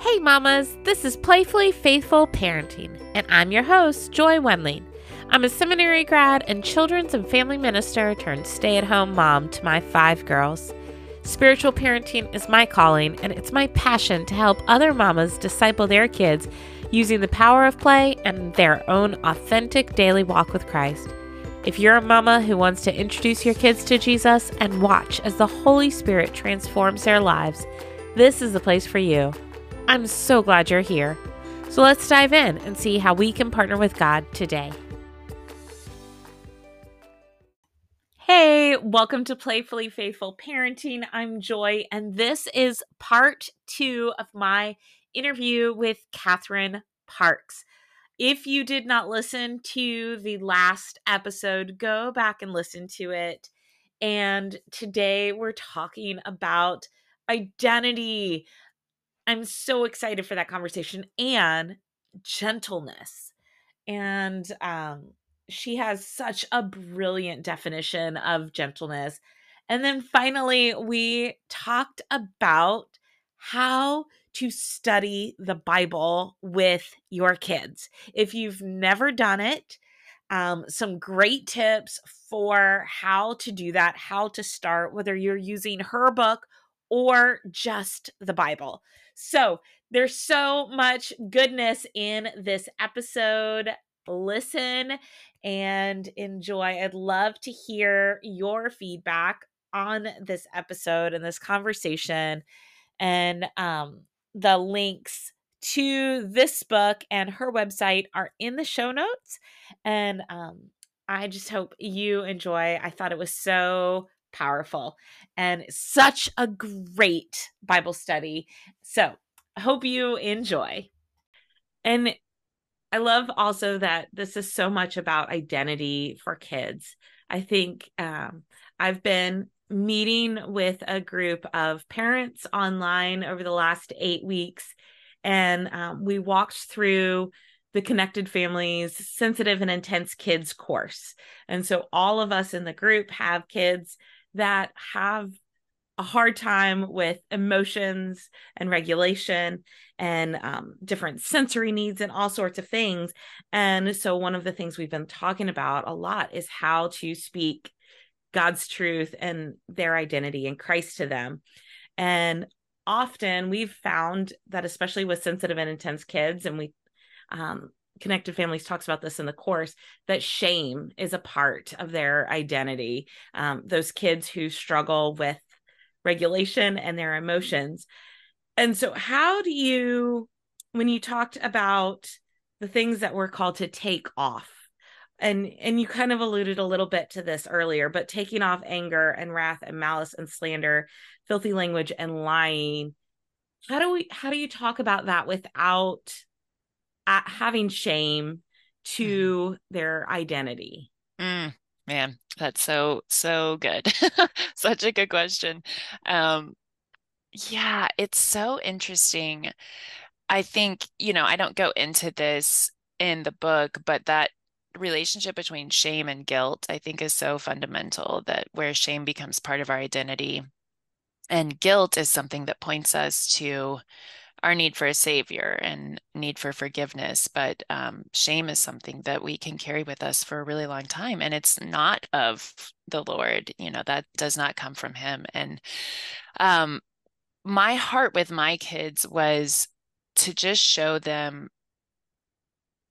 Hey, mamas, this is Playfully Faithful Parenting, and I'm your host, Joy Wendling. I'm a seminary grad and children's and family minister turned stay at home mom to my five girls. Spiritual parenting is my calling, and it's my passion to help other mamas disciple their kids using the power of play and their own authentic daily walk with Christ. If you're a mama who wants to introduce your kids to Jesus and watch as the Holy Spirit transforms their lives, this is the place for you. I'm so glad you're here. So let's dive in and see how we can partner with God today. Hey, welcome to Playfully Faithful Parenting. I'm Joy, and this is part two of my interview with Catherine Parks. If you did not listen to the last episode, go back and listen to it. And today we're talking about identity. I'm so excited for that conversation and gentleness. And um, she has such a brilliant definition of gentleness. And then finally, we talked about how to study the Bible with your kids. If you've never done it, um, some great tips for how to do that, how to start, whether you're using her book or just the Bible. So, there's so much goodness in this episode. Listen and enjoy. I'd love to hear your feedback on this episode and this conversation. And um, the links to this book and her website are in the show notes. And um, I just hope you enjoy. I thought it was so powerful and such a great Bible study. So hope you enjoy. And I love also that this is so much about identity for kids. I think um, I've been meeting with a group of parents online over the last eight weeks, and um, we walked through the Connected Families Sensitive and Intense Kids course. And so all of us in the group have kids that have a hard time with emotions and regulation and um, different sensory needs and all sorts of things. And so, one of the things we've been talking about a lot is how to speak God's truth and their identity in Christ to them. And often we've found that, especially with sensitive and intense kids, and we, um, Connected Families talks about this in the course, that shame is a part of their identity. Um, those kids who struggle with regulation and their emotions. And so, how do you, when you talked about the things that we're called to take off, and and you kind of alluded a little bit to this earlier but taking off anger and wrath and malice and slander filthy language and lying how do we how do you talk about that without uh, having shame to mm. their identity mm, man that's so so good such a good question um yeah it's so interesting i think you know i don't go into this in the book but that relationship between shame and guilt, I think, is so fundamental that where shame becomes part of our identity. And guilt is something that points us to our need for a savior and need for forgiveness. But um, shame is something that we can carry with us for a really long time. And it's not of the Lord, you know, that does not come from Him. And um, my heart with my kids was to just show them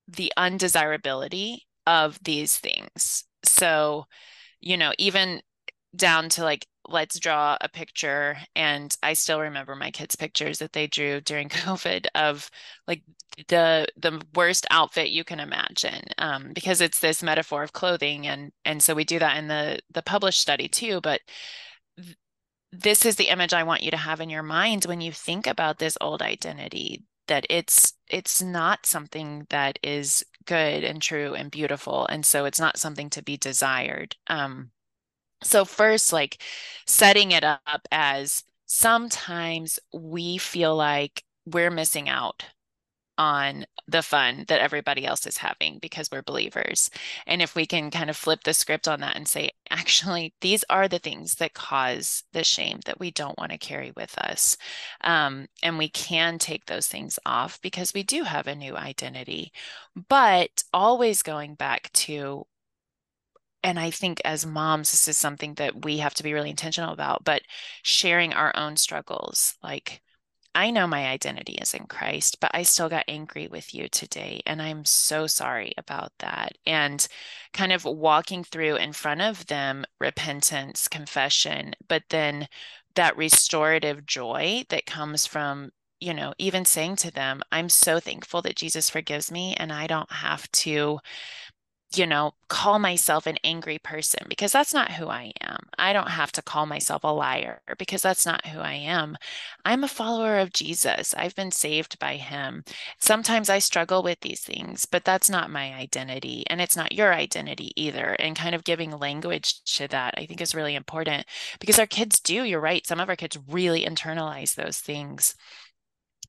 the undesirability of these things. So, you know, even down to like, let's draw a picture. And I still remember my kids' pictures that they drew during COVID of like the the worst outfit you can imagine, um, because it's this metaphor of clothing, and and so we do that in the the published study too. But th- this is the image I want you to have in your mind when you think about this old identity that it's it's not something that is good and true and beautiful and so it's not something to be desired um so first like setting it up as sometimes we feel like we're missing out on the fun that everybody else is having because we're believers. And if we can kind of flip the script on that and say, actually, these are the things that cause the shame that we don't want to carry with us. Um, and we can take those things off because we do have a new identity, but always going back to and I think as moms, this is something that we have to be really intentional about, but sharing our own struggles. Like, I know my identity is in Christ, but I still got angry with you today. And I'm so sorry about that. And kind of walking through in front of them repentance, confession, but then that restorative joy that comes from, you know, even saying to them, I'm so thankful that Jesus forgives me and I don't have to you know, call myself an angry person because that's not who I am. I don't have to call myself a liar because that's not who I am. I'm a follower of Jesus. I've been saved by him. Sometimes I struggle with these things, but that's not my identity and it's not your identity either. And kind of giving language to that, I think is really important because our kids do, you're right. Some of our kids really internalize those things.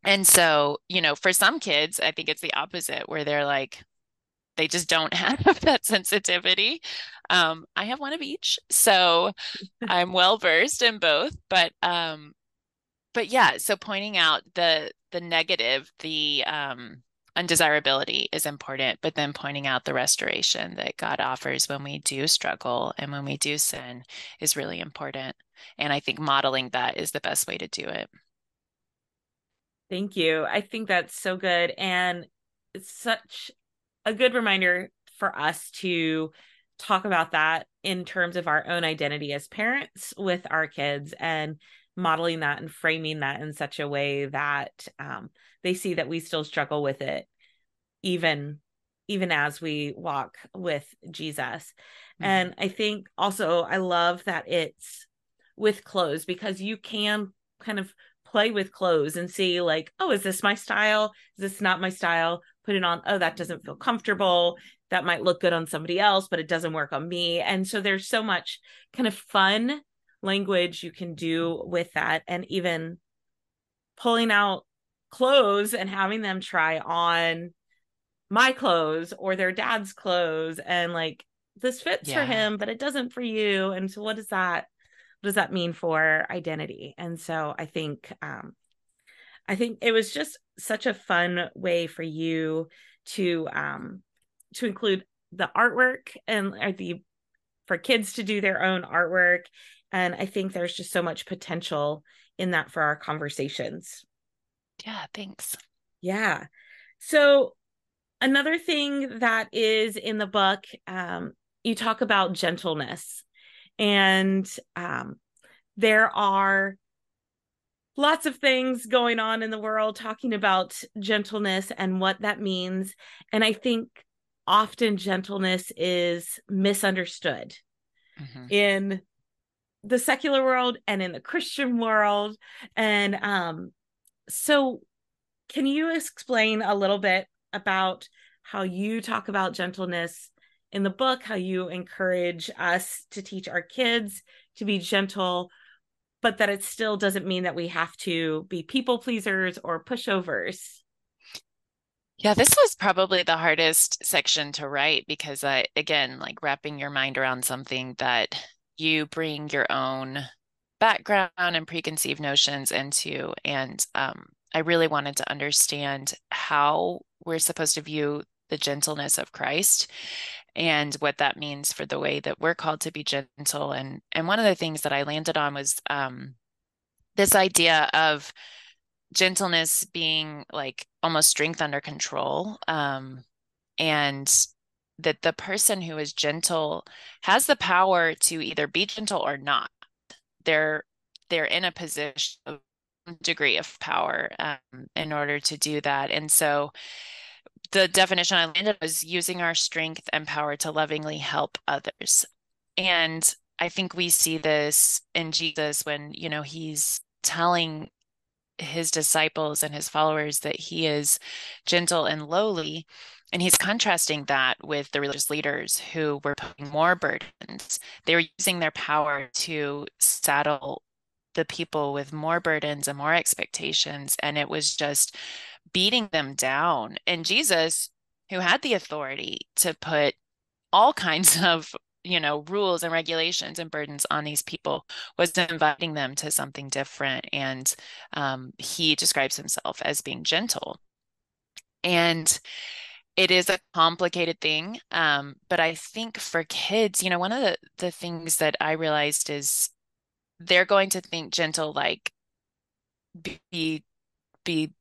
And so, you know, for some kids, I think it's the opposite where they're like, they just don't have that sensitivity. Um, I have one of each, so I'm well versed in both. But um, but yeah, so pointing out the the negative, the um, undesirability is important, but then pointing out the restoration that God offers when we do struggle and when we do sin is really important. And I think modeling that is the best way to do it. Thank you. I think that's so good. And it's such a good reminder for us to talk about that in terms of our own identity as parents with our kids and modeling that and framing that in such a way that um, they see that we still struggle with it even even as we walk with jesus. Mm-hmm. and i think also i love that it's with clothes because you can kind of play with clothes and see like oh is this my style? Is this not my style put it on oh that doesn't feel comfortable. That might look good on somebody else but it doesn't work on me. And so there's so much kind of fun language you can do with that. And even pulling out clothes and having them try on my clothes or their dad's clothes and like this fits yeah. for him but it doesn't for you. And so what does that what does that mean for identity? And so i think um I think it was just such a fun way for you to um to include the artwork and or the for kids to do their own artwork and I think there's just so much potential in that for our conversations. Yeah, thanks. Yeah. So another thing that is in the book um you talk about gentleness and um there are lots of things going on in the world talking about gentleness and what that means. And I think often gentleness is misunderstood mm-hmm. in the secular world and in the Christian world. And um, so, can you explain a little bit about how you talk about gentleness in the book, how you encourage us to teach our kids to be gentle? But that it still doesn't mean that we have to be people pleasers or pushovers. Yeah, this was probably the hardest section to write because I, again, like wrapping your mind around something that you bring your own background and preconceived notions into. And um, I really wanted to understand how we're supposed to view the gentleness of Christ and what that means for the way that we're called to be gentle and and one of the things that i landed on was um, this idea of gentleness being like almost strength under control um, and that the person who is gentle has the power to either be gentle or not. They're they're in a position of degree of power um, in order to do that and so the definition I landed was using our strength and power to lovingly help others. And I think we see this in Jesus when, you know, he's telling his disciples and his followers that he is gentle and lowly. And he's contrasting that with the religious leaders who were putting more burdens. They were using their power to saddle the people with more burdens and more expectations. And it was just beating them down. And Jesus, who had the authority to put all kinds of you know rules and regulations and burdens on these people was inviting them to something different and um, he describes himself as being gentle and it is a complicated thing um, but i think for kids you know one of the, the things that i realized is they're going to think gentle like be be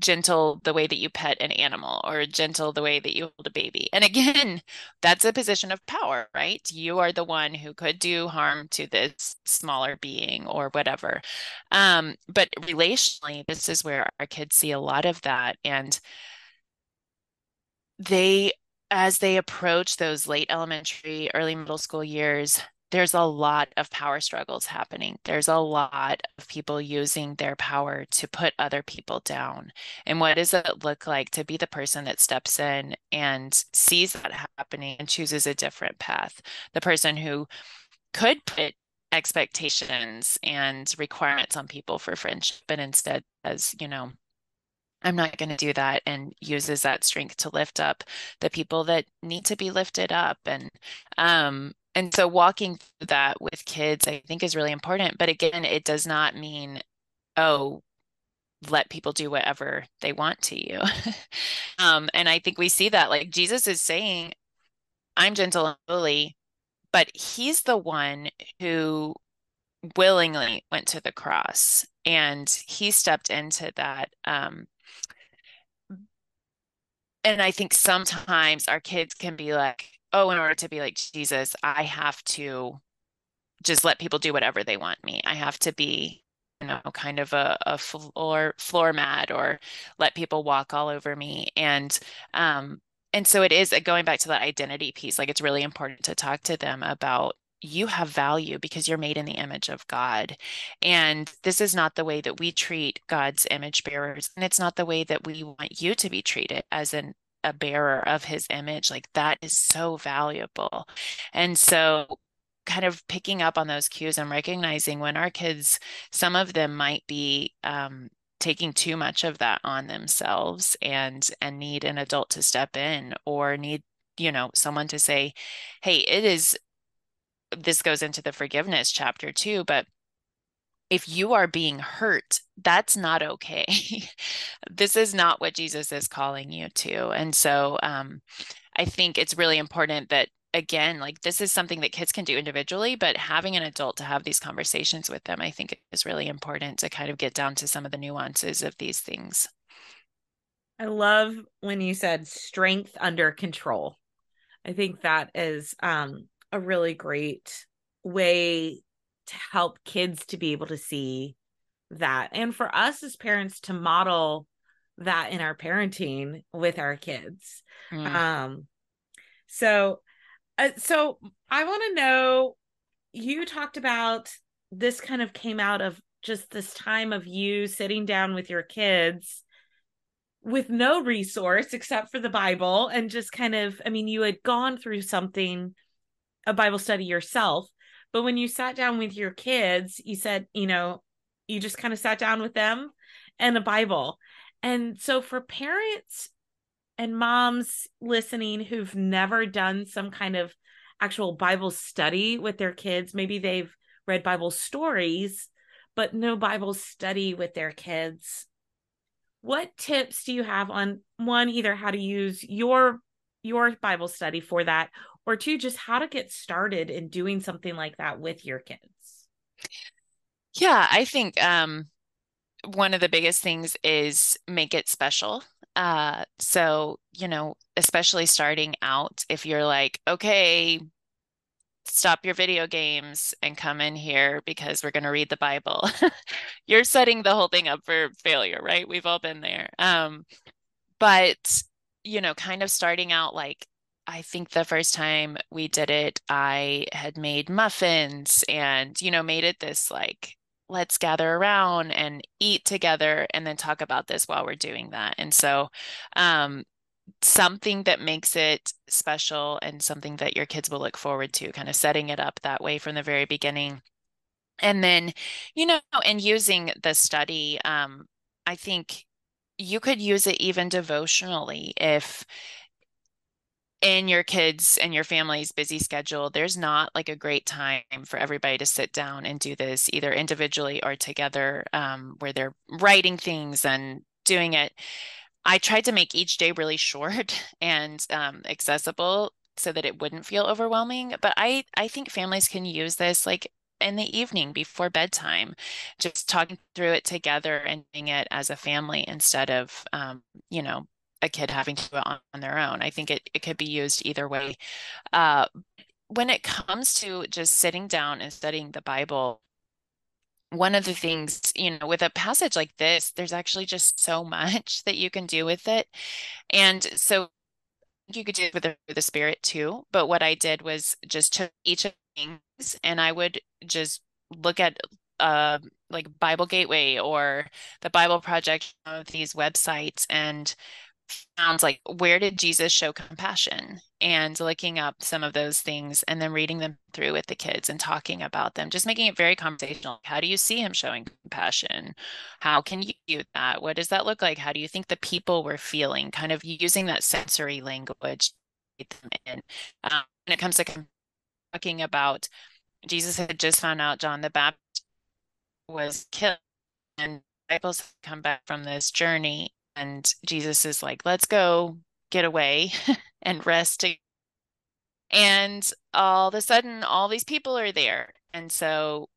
gentle the way that you pet an animal or gentle the way that you hold a baby. And again, that's a position of power, right? You are the one who could do harm to this smaller being or whatever. Um, but relationally, this is where our kids see a lot of that. And they, as they approach those late elementary, early middle school years, there's a lot of power struggles happening. There's a lot of people using their power to put other people down. And what does it look like to be the person that steps in and sees that happening and chooses a different path? The person who could put expectations and requirements on people for friendship and instead says, you know, I'm not going to do that and uses that strength to lift up the people that need to be lifted up and um and so walking through that with kids i think is really important but again it does not mean oh let people do whatever they want to you. Um and i think we see that like jesus is saying i'm gentle and lowly but he's the one who willingly went to the cross and he stepped into that um and i think sometimes our kids can be like oh, in order to be like Jesus, I have to just let people do whatever they want me. I have to be, you know, kind of a, a floor floor mat or let people walk all over me. And um, and so it is going back to that identity piece. Like it's really important to talk to them about you have value because you're made in the image of God. And this is not the way that we treat God's image bearers. And it's not the way that we want you to be treated as an a bearer of his image like that is so valuable. And so kind of picking up on those cues and recognizing when our kids some of them might be um, taking too much of that on themselves and and need an adult to step in or need you know someone to say hey it is this goes into the forgiveness chapter too but if you are being hurt, that's not okay. this is not what Jesus is calling you to. And so um, I think it's really important that, again, like this is something that kids can do individually, but having an adult to have these conversations with them, I think is really important to kind of get down to some of the nuances of these things. I love when you said strength under control. I think that is um, a really great way to help kids to be able to see that and for us as parents to model that in our parenting with our kids mm. um so uh, so i want to know you talked about this kind of came out of just this time of you sitting down with your kids with no resource except for the bible and just kind of i mean you had gone through something a bible study yourself but when you sat down with your kids, you said, you know, you just kind of sat down with them and a Bible. And so for parents and moms listening who've never done some kind of actual Bible study with their kids, maybe they've read Bible stories, but no Bible study with their kids. What tips do you have on one either how to use your your Bible study for that or two just how to get started in doing something like that with your kids. Yeah i think um one of the biggest things is make it special. Uh so you know especially starting out if you're like okay stop your video games and come in here because we're going to read the bible. You're setting the whole thing up for failure right? We've all been there. Um but you know kind of starting out like I think the first time we did it, I had made muffins and, you know, made it this like, let's gather around and eat together and then talk about this while we're doing that. And so, um, something that makes it special and something that your kids will look forward to, kind of setting it up that way from the very beginning. And then, you know, and using the study, um, I think you could use it even devotionally if in your kids and your family's busy schedule, there's not like a great time for everybody to sit down and do this either individually or together, um, where they're writing things and doing it. I tried to make each day really short and um, accessible so that it wouldn't feel overwhelming. But I I think families can use this like in the evening before bedtime, just talking through it together and doing it as a family instead of um, you know a kid having to do it on, on their own. I think it it could be used either way. Uh, when it comes to just sitting down and studying the Bible, one of the things, you know, with a passage like this, there's actually just so much that you can do with it. And so you could do it with the, the spirit too. But what I did was just took each of things and I would just look at uh like Bible Gateway or the Bible Project these websites and found like where did Jesus show compassion and looking up some of those things and then reading them through with the kids and talking about them, just making it very conversational. How do you see him showing compassion? How can you do that? What does that look like? How do you think the people were feeling? Kind of using that sensory language. Um, when it comes to talking about Jesus had just found out John the Baptist was killed and disciples come back from this journey and Jesus is like, let's go get away and rest. And all of a sudden, all these people are there. And so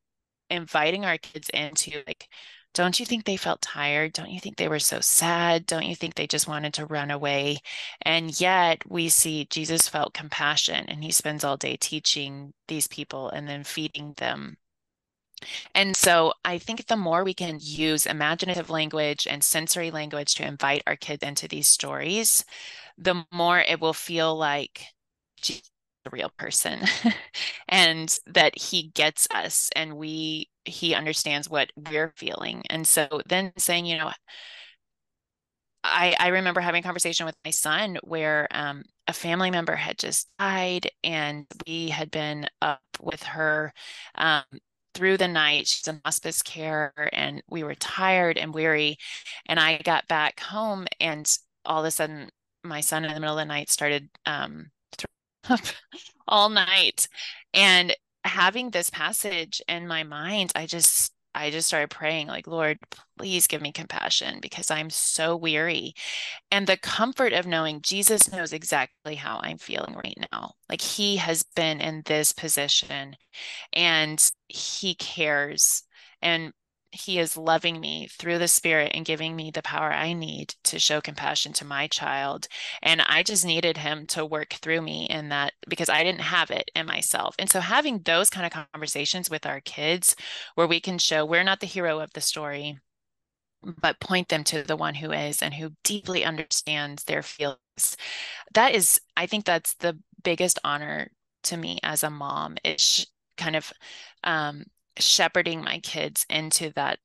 inviting our kids into like, don't you think they felt tired? Don't you think they were so sad? Don't you think they just wanted to run away? And yet we see Jesus felt compassion and he spends all day teaching these people and then feeding them and so I think the more we can use imaginative language and sensory language to invite our kids into these stories, the more it will feel like a real person and that he gets us and we he understands what we're feeling. And so then saying, you know, I, I remember having a conversation with my son where um, a family member had just died and we had been up with her um, through the night. She's in hospice care and we were tired and weary. And I got back home and all of a sudden my son in the middle of the night started um, up all night. And having this passage in my mind, I just I just started praying, like, Lord, please give me compassion because I'm so weary. And the comfort of knowing Jesus knows exactly how I'm feeling right now. Like, He has been in this position and He cares. And he is loving me through the spirit and giving me the power I need to show compassion to my child. And I just needed him to work through me in that because I didn't have it in myself. And so having those kind of conversations with our kids where we can show we're not the hero of the story, but point them to the one who is and who deeply understands their feelings. That is, I think that's the biggest honor to me as a mom. It's kind of um, shepherding my kids into that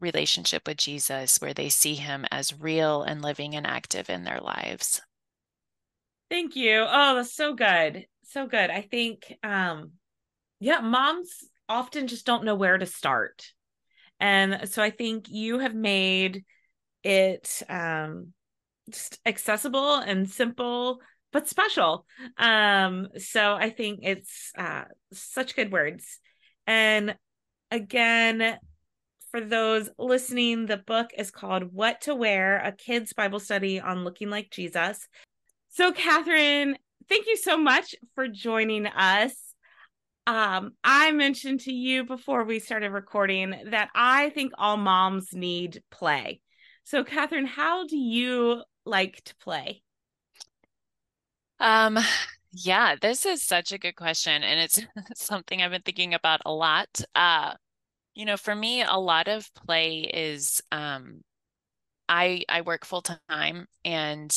relationship with Jesus where they see him as real and living and active in their lives. Thank you. Oh, that's so good. So good. I think um yeah, moms often just don't know where to start. And so I think you have made it um just accessible and simple but special. Um so I think it's uh such good words. And again, for those listening, the book is called What to Wear A Kid's Bible Study on Looking Like Jesus. So, Catherine, thank you so much for joining us. Um, I mentioned to you before we started recording that I think all moms need play. So, Catherine, how do you like to play? Um, yeah, this is such a good question, and it's something I've been thinking about a lot. Uh, you know, for me, a lot of play is um, I I work full time, and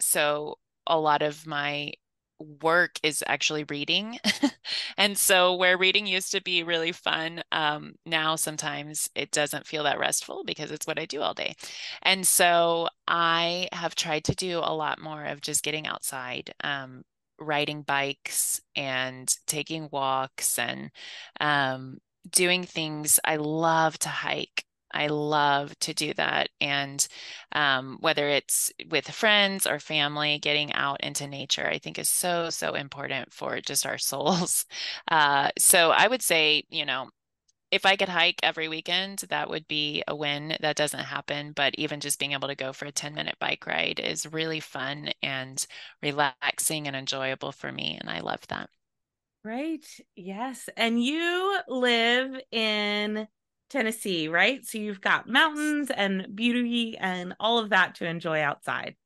so a lot of my work is actually reading. and so where reading used to be really fun, um, now sometimes it doesn't feel that restful because it's what I do all day. And so I have tried to do a lot more of just getting outside, um, riding bikes and taking walks and um, doing things. I love to hike. I love to do that. And um, whether it's with friends or family, getting out into nature, I think is so, so important for just our souls. Uh, so I would say, you know, if I could hike every weekend, that would be a win. That doesn't happen, but even just being able to go for a 10 minute bike ride is really fun and relaxing and enjoyable for me. And I love that. Right. Yes. And you live in Tennessee, right? So you've got mountains and beauty and all of that to enjoy outside.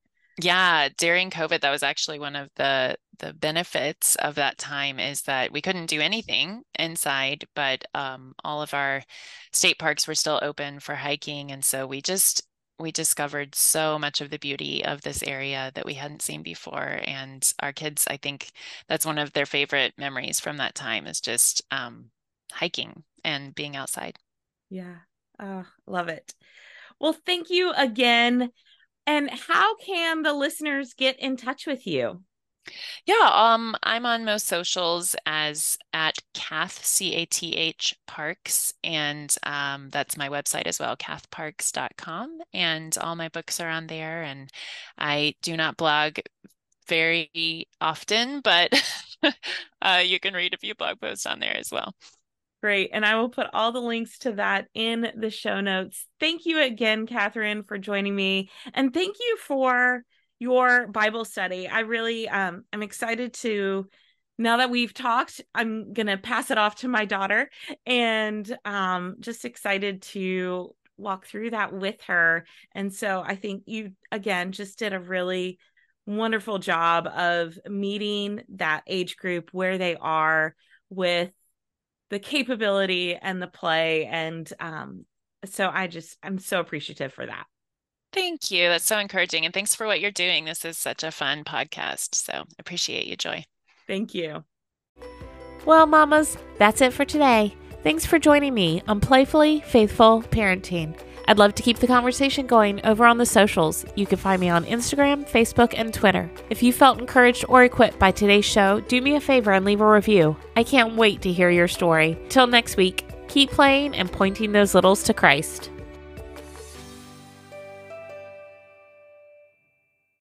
Yeah, during COVID, that was actually one of the the benefits of that time is that we couldn't do anything inside, but um, all of our state parks were still open for hiking, and so we just we discovered so much of the beauty of this area that we hadn't seen before. And our kids, I think that's one of their favorite memories from that time is just um, hiking and being outside. Yeah. Oh, love it. Well, thank you again. And how can the listeners get in touch with you? Yeah, um, I'm on most socials as at Cath C A T H Parks, and um, that's my website as well, cathparks.com, and all my books are on there. And I do not blog very often, but uh, you can read a few blog posts on there as well. Great. And I will put all the links to that in the show notes. Thank you again, Catherine, for joining me. And thank you for your Bible study. I really um I'm excited to now that we've talked, I'm to pass it off to my daughter and um just excited to walk through that with her. And so I think you again just did a really wonderful job of meeting that age group where they are with the capability and the play and um so i just i'm so appreciative for that. Thank you. That's so encouraging and thanks for what you're doing. This is such a fun podcast so appreciate you joy. Thank you. Well mamas that's it for today. Thanks for joining me on playfully faithful parenting I'd love to keep the conversation going over on the socials. You can find me on Instagram, Facebook, and Twitter. If you felt encouraged or equipped by today's show, do me a favor and leave a review. I can't wait to hear your story. Till next week, keep playing and pointing those littles to Christ.